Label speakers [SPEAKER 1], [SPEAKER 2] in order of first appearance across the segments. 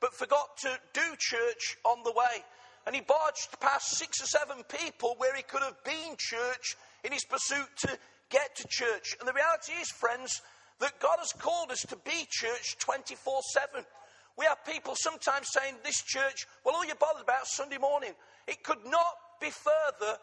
[SPEAKER 1] but forgot to do church on the way. And he barged past six or seven people where he could have been church in his pursuit to get to church. And the reality is, friends, that God has called us to be church 24 7. We have people sometimes saying, This church, well, all you're bothered about is Sunday morning. It could not be further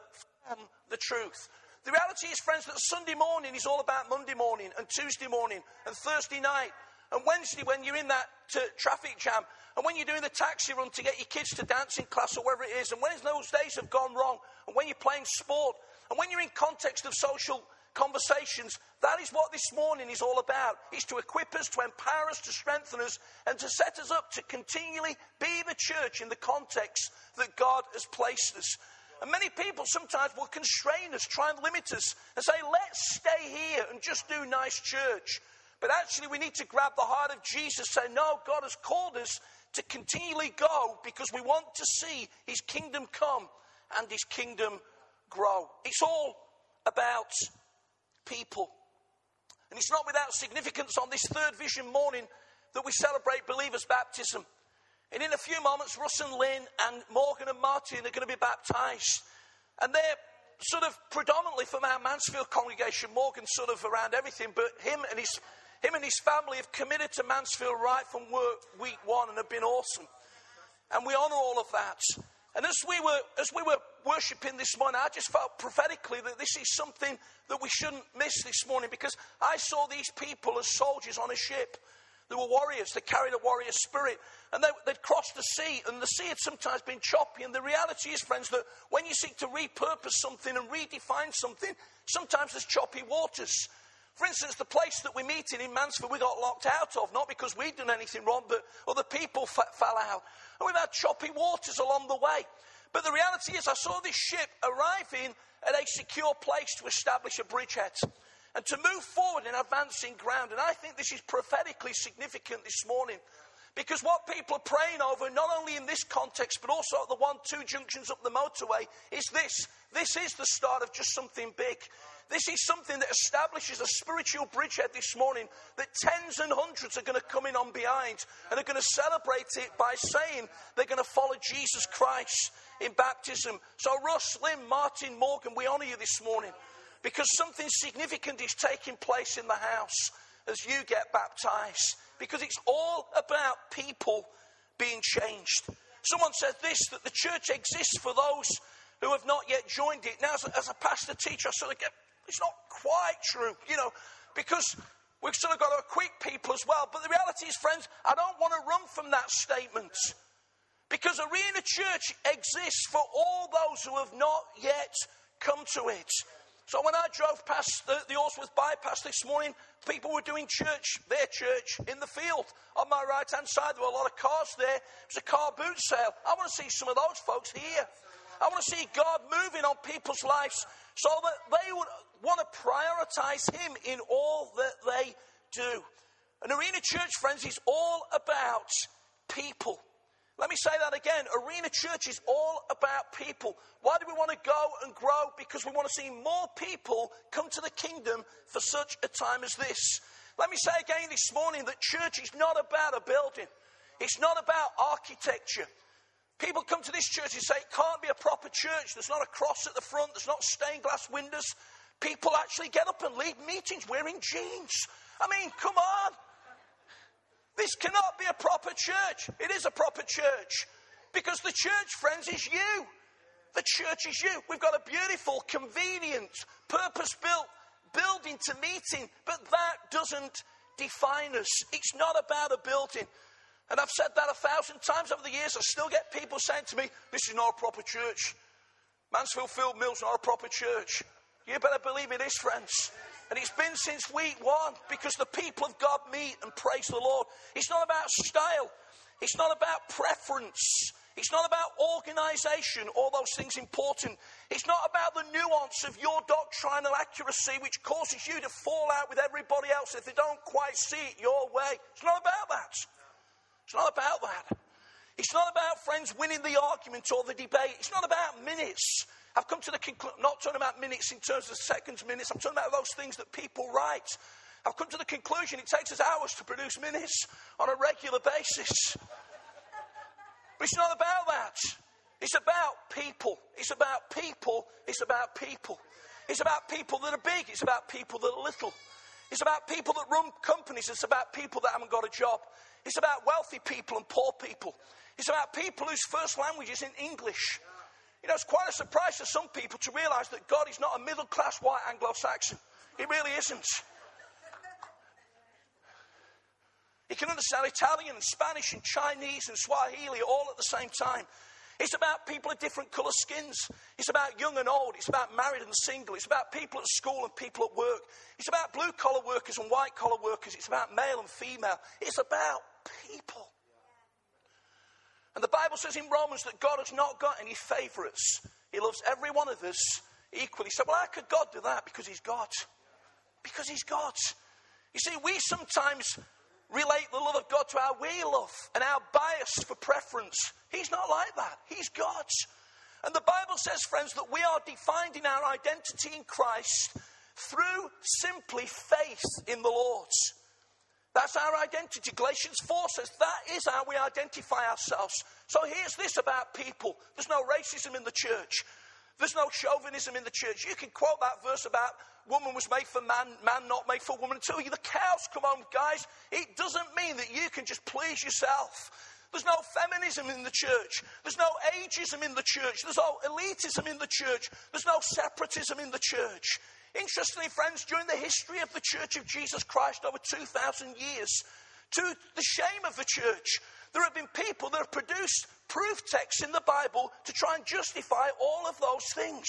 [SPEAKER 1] from the truth. The reality is, friends, that Sunday morning is all about Monday morning and Tuesday morning and Thursday night and Wednesday when you're in that uh, traffic jam and when you're doing the taxi run to get your kids to dancing class or wherever it is and when those days have gone wrong and when you're playing sport and when you're in context of social conversations. That is what this morning is all about. It's to equip us, to empower us, to strengthen us, and to set us up to continually be the church in the context that God has placed us. And many people sometimes will constrain us, try and limit us, and say, let's stay here and just do nice church. But actually, we need to grab the heart of Jesus, say, no, God has called us to continually go because we want to see his kingdom come and his kingdom grow. It's all about people. And it's not without significance on this third vision morning that we celebrate believers' baptism. And in a few moments, Russ and Lynn and Morgan and Martin are going to be baptized. And they're sort of predominantly from our Mansfield congregation. Morgan sort of around everything, but him and his, him and his family have committed to Mansfield right from work, week one and have been awesome. And we honour all of that. And as we were, as we were worshipping this morning, I just felt prophetically that this is something that we shouldn't miss this morning because I saw these people as soldiers on a ship. They were warriors. They carried a warrior spirit. And they, would crossed the sea, and the sea had sometimes been choppy. And the reality is, friends, that when you seek to repurpose something and redefine something, sometimes there's choppy waters. For instance, the place that we meet in in Mansfield, we got locked out of, not because we'd done anything wrong, but other people f- fell out. And we've had choppy waters along the way. But the reality is, I saw this ship arriving at a secure place to establish a bridgehead and to move forward in advancing ground. And I think this is prophetically significant this morning. Because what people are praying over, not only in this context, but also at the one, two junctions up the motorway, is this. This is the start of just something big. This is something that establishes a spiritual bridgehead this morning that tens and hundreds are going to come in on behind and are going to celebrate it by saying they're going to follow Jesus Christ in baptism. So, Russ, Lynn, Martin, Morgan, we honour you this morning because something significant is taking place in the house as you get baptized because it's all about people being changed. Someone said this that the church exists for those who have not yet joined it. Now, as a, as a pastor teacher, I sort of get it's not quite true, you know, because we've sort of got to equip people as well. But the reality is, friends, I don't want to run from that statement. Because Arena Church exists for all those who have not yet come to it. So when I drove past the, the Allsworth bypass this morning, people were doing church, their church, in the field. On my right hand side, there were a lot of cars there. It was a car boot sale. I want to see some of those folks here. I want to see God moving on people's lives so that they would want to prioritize Him in all that they do. An arena church, friends, is all about people. Let me say that again. Arena church is all about people. Why do we want to go and grow? Because we want to see more people come to the kingdom for such a time as this. Let me say again this morning that church is not about a building. It's not about architecture. People come to this church and say it can't be a proper church. There's not a cross at the front, there's not stained glass windows. People actually get up and leave meetings wearing jeans. I mean, come on. This cannot be a proper church. It is a proper church. Because the church, friends, is you. The church is you. We've got a beautiful, convenient, purpose built building to meet in, but that doesn't define us. It's not about a building. And I've said that a thousand times over the years. I still get people saying to me, This is not a proper church. Mansfield Field Mill's not a proper church. You better believe it is, friends. And it's been since week one because the people of God meet and praise the Lord. It's not about style, it's not about preference. It's not about organization, all those things important. It's not about the nuance of your doctrinal accuracy, which causes you to fall out with everybody else if they don't quite see it your way. It's not about that. It's not about that. It's not about friends winning the argument or the debate. It's not about minutes. I've come to the conclusion, not talking about minutes in terms of seconds, minutes. I'm talking about those things that people write. I've come to the conclusion it takes us hours to produce minutes on a regular basis. But it's not about that. It's about people. It's about people. It's about people. It's about people that are big. It's about people that are little. It's about people that run companies. It's about people that haven't got a job. It's about wealthy people and poor people. It's about people whose first language is in English. You know, it's quite a surprise to some people to realize that God is not a middle class white Anglo Saxon. He really isn't. He can understand Italian and Spanish and Chinese and Swahili all at the same time. It's about people of different colour skins. It's about young and old. It's about married and single. It's about people at school and people at work. It's about blue collar workers and white collar workers. It's about male and female. It's about people. And the Bible says in Romans that God has not got any favourites. He loves every one of us equally. So, well, how could God do that? Because He's God. Because He's God. You see, we sometimes relate the love of God to our we love and our bias for preference. He's not like that. He's God. And the Bible says, friends, that we are defined in our identity in Christ through simply faith in the Lord. That's our identity. Galatians 4 says that is how we identify ourselves. So here's this about people there's no racism in the church, there's no chauvinism in the church. You can quote that verse about woman was made for man, man not made for woman until you the cows come home, guys. It doesn't mean that you can just please yourself. There's no feminism in the church. There's no ageism in the church. There's no elitism in the church. There's no separatism in the church. Interestingly, friends, during the history of the Church of Jesus Christ over 2,000 years, to the shame of the church, there have been people that have produced proof texts in the Bible to try and justify all of those things.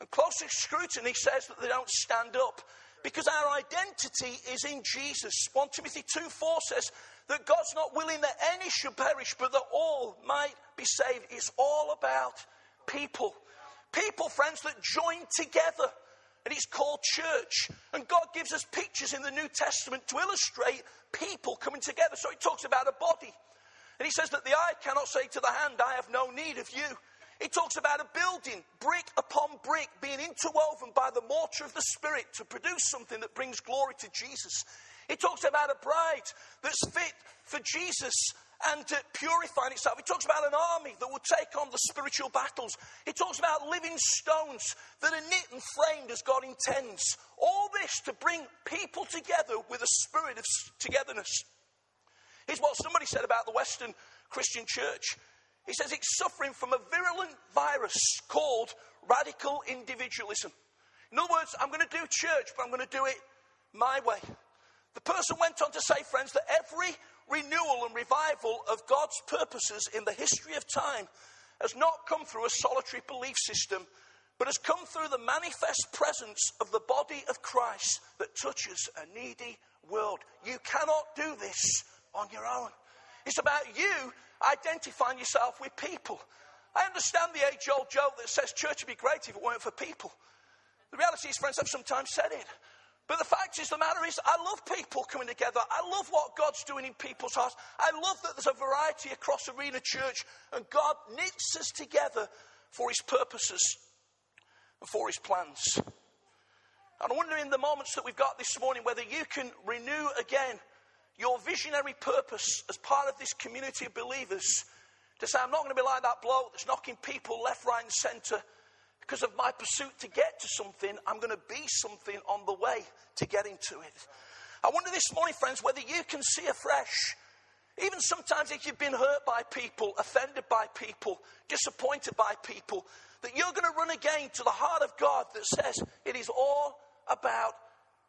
[SPEAKER 1] And closer scrutiny says that they don't stand up because our identity is in Jesus. 1 Timothy 2 4 says that God's not willing that any should perish, but that all might be saved. It's all about people. People, friends, that join together. And it's called church. And God gives us pictures in the New Testament to illustrate people coming together. So he talks about a body. And he says that the eye cannot say to the hand, I have no need of you. He talks about a building, brick upon brick, being interwoven by the mortar of the Spirit to produce something that brings glory to Jesus. He talks about a bride that's fit for Jesus and uh, purifying itself. He talks about an army that will take on the spiritual battles. He talks about living stones that are knit and framed as God intends. All this to bring people together with a spirit of togetherness. Here's what somebody said about the Western Christian church. He says it's suffering from a virulent virus called radical individualism. In other words, I'm going to do church, but I'm going to do it my way. The person went on to say, friends, that every renewal and revival of God's purposes in the history of time has not come through a solitary belief system, but has come through the manifest presence of the body of Christ that touches a needy world. You cannot do this on your own. It's about you identifying yourself with people. I understand the age old joke that says church would be great if it weren't for people. The reality is, friends, I've sometimes said it. Fact is, the matter is, I love people coming together. I love what God's doing in people's hearts. I love that there's a variety across Arena Church, and God knits us together for His purposes and for His plans. And I wonder in the moments that we've got this morning whether you can renew again your visionary purpose as part of this community of believers to say, I'm not going to be like that bloke that's knocking people left, right, and centre. Because of my pursuit to get to something, I'm going to be something on the way to getting to it. I wonder this morning, friends, whether you can see afresh, even sometimes if you've been hurt by people, offended by people, disappointed by people, that you're going to run again to the heart of God that says it is all about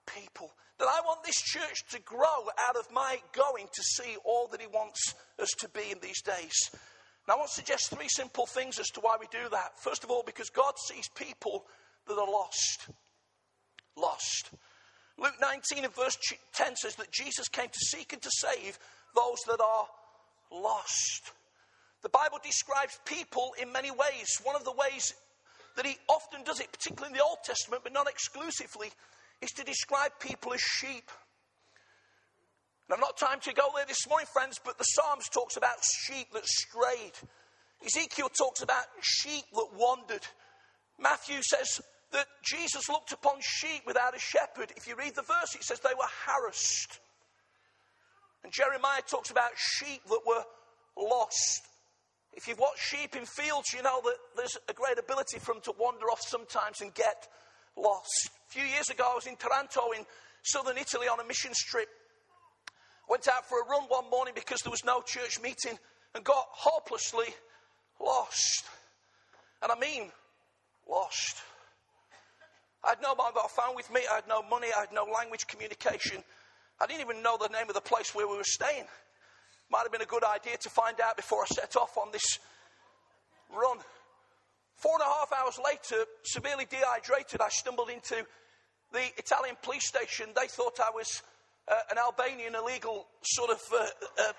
[SPEAKER 1] people. That I want this church to grow out of my going to see all that He wants us to be in these days. Now, I want to suggest three simple things as to why we do that. First of all, because God sees people that are lost. Lost. Luke 19 and verse 10 says that Jesus came to seek and to save those that are lost. The Bible describes people in many ways. One of the ways that he often does it, particularly in the Old Testament, but not exclusively, is to describe people as sheep. I've not time to go there this morning, friends, but the Psalms talks about sheep that strayed. Ezekiel talks about sheep that wandered. Matthew says that Jesus looked upon sheep without a shepherd. If you read the verse, it says they were harassed. And Jeremiah talks about sheep that were lost. If you've watched sheep in fields, you know that there's a great ability for them to wander off sometimes and get lost. A few years ago, I was in Taranto in southern Italy on a mission trip. Went out for a run one morning because there was no church meeting and got hopelessly lost. And I mean, lost. I had no mobile phone with me, I had no money, I had no language communication. I didn't even know the name of the place where we were staying. Might have been a good idea to find out before I set off on this run. Four and a half hours later, severely dehydrated, I stumbled into the Italian police station. They thought I was uh, an Albanian illegal sort of uh, uh,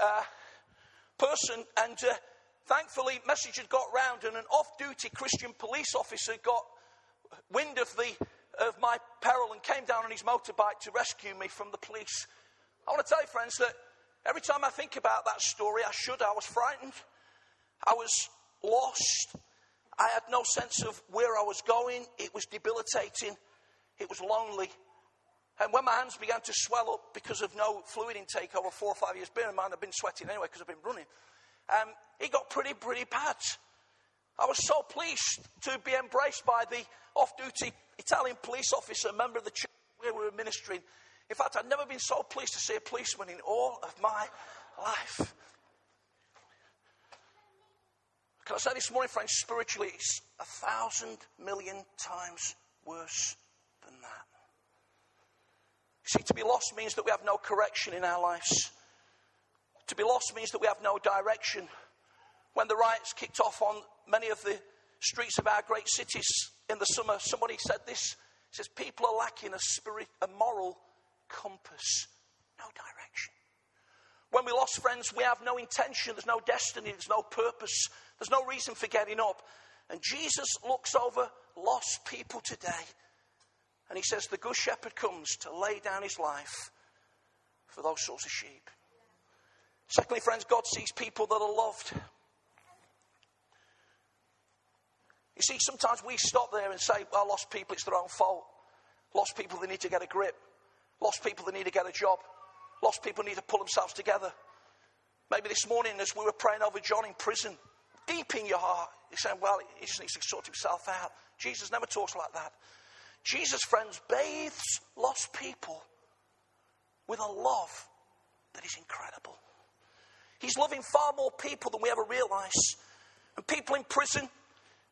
[SPEAKER 1] uh person, and uh, thankfully, message had got round, and an off-duty Christian police officer got wind of the of my peril and came down on his motorbike to rescue me from the police. I want to tell you, friends, that every time I think about that story, I should. I was frightened. I was lost. I had no sense of where I was going. It was debilitating. It was lonely. And when my hands began to swell up because of no fluid intake over four or five years, bear in mind I've been sweating anyway because I've been running, um, it got pretty, pretty bad. I was so pleased to be embraced by the off duty Italian police officer, member of the church where we were ministering. In fact, I'd never been so pleased to see a policeman in all of my life. Can I say this morning, friends, spiritually, it's a thousand million times worse. See, to be lost means that we have no correction in our lives. To be lost means that we have no direction. When the riots kicked off on many of the streets of our great cities in the summer, somebody said this. He says, People are lacking a spirit, a moral compass, no direction. When we lost friends, we have no intention, there's no destiny, there's no purpose, there's no reason for getting up. And Jesus looks over lost people today and he says, The good shepherd comes to lay down his life for those sorts of sheep. Secondly, friends, God sees people that are loved. You see, sometimes we stop there and say, well, lost people, it's their own fault. Lost people, they need to get a grip. Lost people, they need to get a job. Lost people need to pull themselves together. Maybe this morning, as we were praying over John in prison, deep in your heart, you're saying, well, he just needs to sort himself out. Jesus never talks like that. Jesus, friends, bathes lost people with a love that is incredible. He's loving far more people than we ever realize. And people in prison,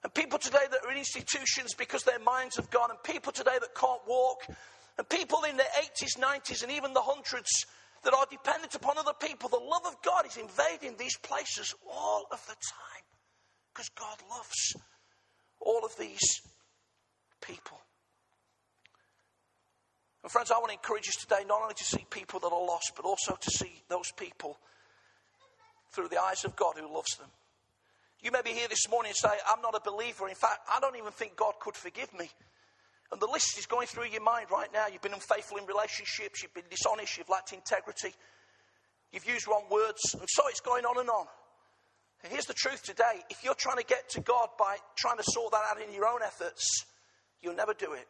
[SPEAKER 1] and people today that are in institutions because their minds have gone, and people today that can't walk, and people in their 80s, 90s, and even the hundreds that are dependent upon other people. The love of God is invading these places all of the time because God loves all of these people. And friends, I want to encourage us today not only to see people that are lost, but also to see those people through the eyes of God who loves them. You may be here this morning and say, I'm not a believer. In fact, I don't even think God could forgive me. And the list is going through your mind right now. You've been unfaithful in relationships, you've been dishonest, you've lacked integrity, you've used wrong words, and so it's going on and on. And here's the truth today if you're trying to get to God by trying to sort that out in your own efforts, you'll never do it.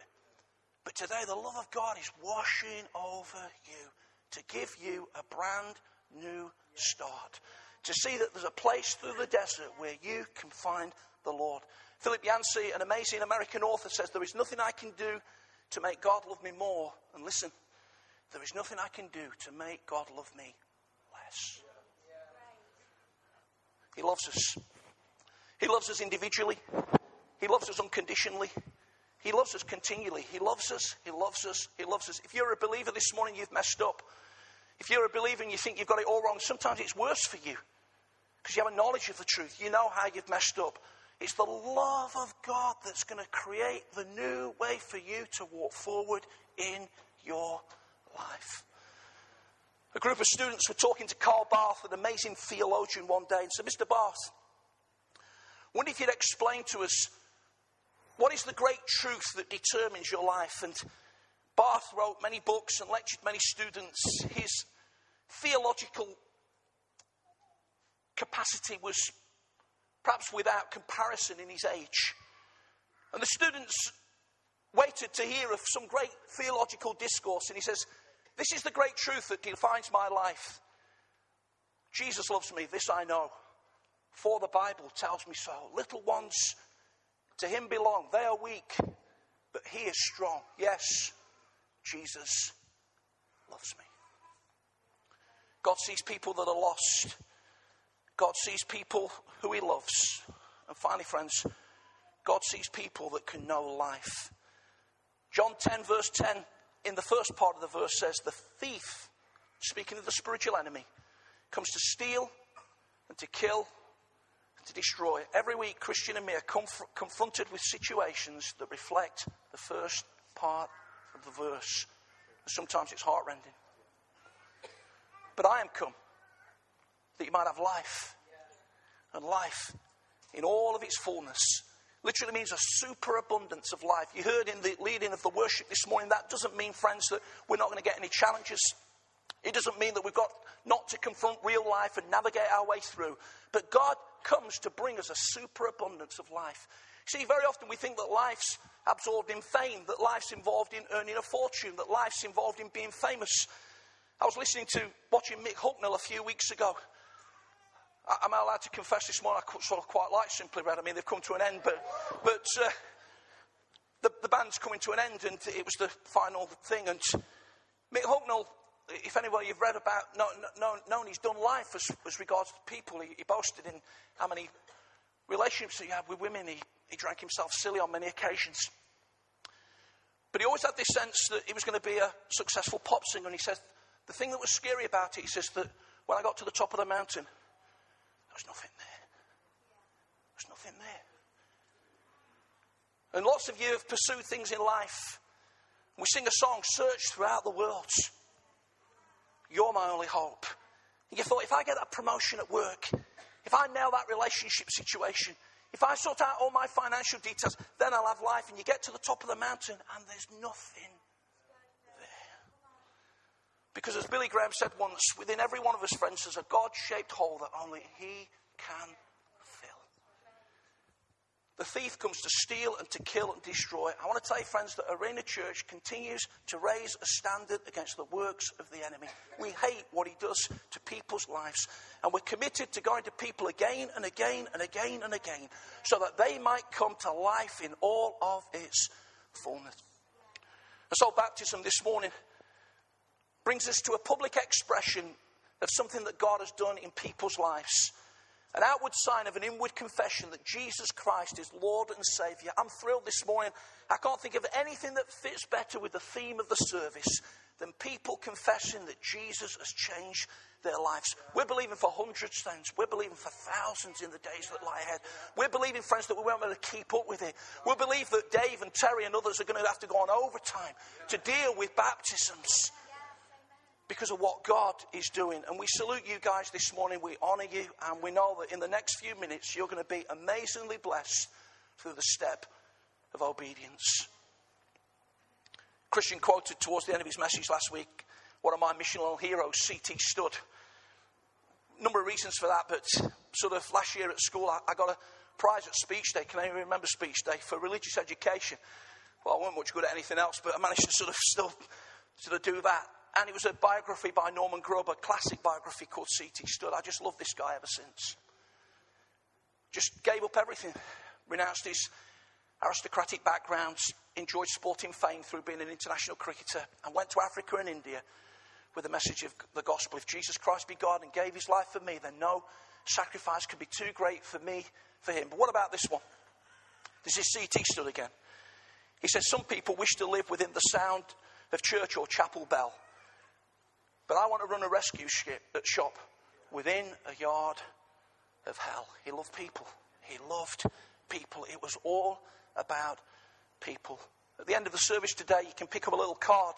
[SPEAKER 1] But today, the love of God is washing over you to give you a brand new start. To see that there's a place through the desert where you can find the Lord. Philip Yancey, an amazing American author, says, There is nothing I can do to make God love me more. And listen, there is nothing I can do to make God love me less. He loves us. He loves us individually, He loves us unconditionally. He loves us continually. He loves us. He loves us. He loves us. If you're a believer this morning, you've messed up. If you're a believer and you think you've got it all wrong, sometimes it's worse for you because you have a knowledge of the truth. You know how you've messed up. It's the love of God that's going to create the new way for you to walk forward in your life. A group of students were talking to Karl Barth, an amazing theologian, one day, and said, Mr. Barth, wonder if you'd explain to us what is the great truth that determines your life? And Barth wrote many books and lectured many students. His theological capacity was perhaps without comparison in his age. And the students waited to hear of some great theological discourse, and he says, This is the great truth that defines my life. Jesus loves me, this I know, for the Bible tells me so. Little ones to him belong. They are weak, but he is strong. Yes, Jesus loves me. God sees people that are lost. God sees people who he loves. And finally, friends, God sees people that can know life. John 10, verse 10, in the first part of the verse says, The thief, speaking of the spiritual enemy, comes to steal and to kill to destroy. Every week, Christian and me are conf- confronted with situations that reflect the first part of the verse. And sometimes it's heartrending. But I am come that you might have life and life in all of its fullness. Literally means a superabundance of life. You heard in the leading of the worship this morning, that doesn't mean, friends, that we're not going to get any challenges. It doesn't mean that we've got not to confront real life and navigate our way through. But God comes to bring us a superabundance of life. See, very often we think that life's absorbed in fame, that life's involved in earning a fortune, that life's involved in being famous. I was listening to, watching Mick Hucknall a few weeks ago. I, am I allowed to confess this morning? I sort of quite like Simply Red. I mean, they've come to an end, but, but uh, the, the band's coming to an end, and it was the final thing. And Mick Hucknall, if anybody you've read about, known, known, he's done life as, as regards to people. He, he, boasted in how many relationships he had with women. He, he drank himself silly on many occasions. But he always had this sense that he was going to be a successful pop singer. And he says, the thing that was scary about it, he says that when I got to the top of the mountain, there was nothing there. There's nothing there. And lots of you have pursued things in life. We sing a song, Search Throughout the World. You're my only hope. And you thought, if I get that promotion at work, if I nail that relationship situation, if I sort out all my financial details, then I'll have life. And you get to the top of the mountain and there's nothing there. Because as Billy Graham said once, within every one of us, friends, there's a God shaped hole that only He can the thief comes to steal and to kill and destroy. I want to tell you, friends, that Arena Church continues to raise a standard against the works of the enemy. We hate what he does to people's lives. And we're committed to going to people again and again and again and again so that they might come to life in all of its fullness. And so, baptism this morning brings us to a public expression of something that God has done in people's lives an outward sign of an inward confession that Jesus Christ is Lord and Savior. I'm thrilled this morning. I can't think of anything that fits better with the theme of the service than people confessing that Jesus has changed their lives. We're believing for hundreds, friends. We're believing for thousands in the days that lie ahead. We're believing, friends, that we won't be able to keep up with it. We believe that Dave and Terry and others are going to have to go on overtime to deal with baptisms because of what God is doing. And we salute you guys this morning. We honor you. And we know that in the next few minutes, you're going to be amazingly blessed through the step of obedience. Christian quoted towards the end of his message last week one of my missional heroes, C.T. Studd. Number of reasons for that, but sort of last year at school, I, I got a prize at Speech Day. Can anyone remember Speech Day for religious education? Well, I wasn't much good at anything else, but I managed to sort of still sort of do that and it was a biography by Norman Gruber, a classic biography called C.T. Studd. I just love this guy ever since. Just gave up everything, renounced his aristocratic backgrounds, enjoyed sporting fame through being an international cricketer, and went to Africa and India with the message of the gospel. If Jesus Christ be God and gave his life for me, then no sacrifice could be too great for me, for him. But what about this one? This is C.T. Studd again. He says, Some people wish to live within the sound of church or chapel bell. But I want to run a rescue uh, shop within a yard of hell. He loved people. He loved people. It was all about people. At the end of the service today, you can pick up a little card.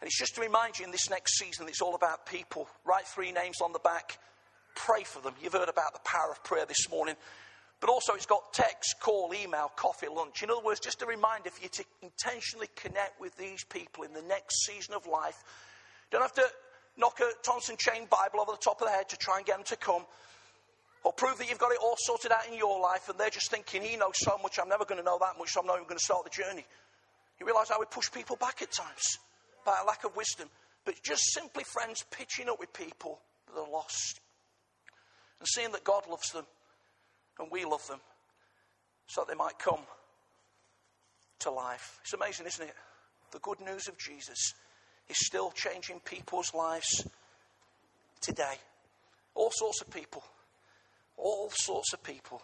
[SPEAKER 1] And it's just to remind you in this next season, it's all about people. Write three names on the back. Pray for them. You've heard about the power of prayer this morning. But also, it's got text, call, email, coffee, lunch. In other words, just a reminder for you to intentionally connect with these people in the next season of life don't have to knock a Thompson Chain Bible over the top of the head to try and get them to come. Or prove that you've got it all sorted out in your life and they're just thinking, he knows so much, I'm never going to know that much, so I'm not even going to start the journey. You realize how we push people back at times by a lack of wisdom. But just simply, friends, pitching up with people that are lost. And seeing that God loves them and we love them so that they might come to life. It's amazing, isn't it? The good news of Jesus is still changing people's lives today. All sorts of people. All sorts of people.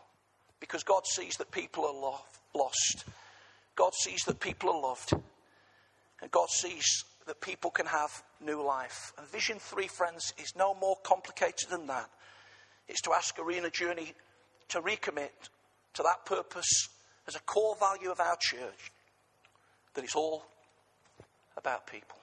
[SPEAKER 1] Because God sees that people are lo- lost. God sees that people are loved. And God sees that people can have new life. And Vision 3, friends, is no more complicated than that. It's to ask Arena Journey to recommit to that purpose as a core value of our church that it's all about people.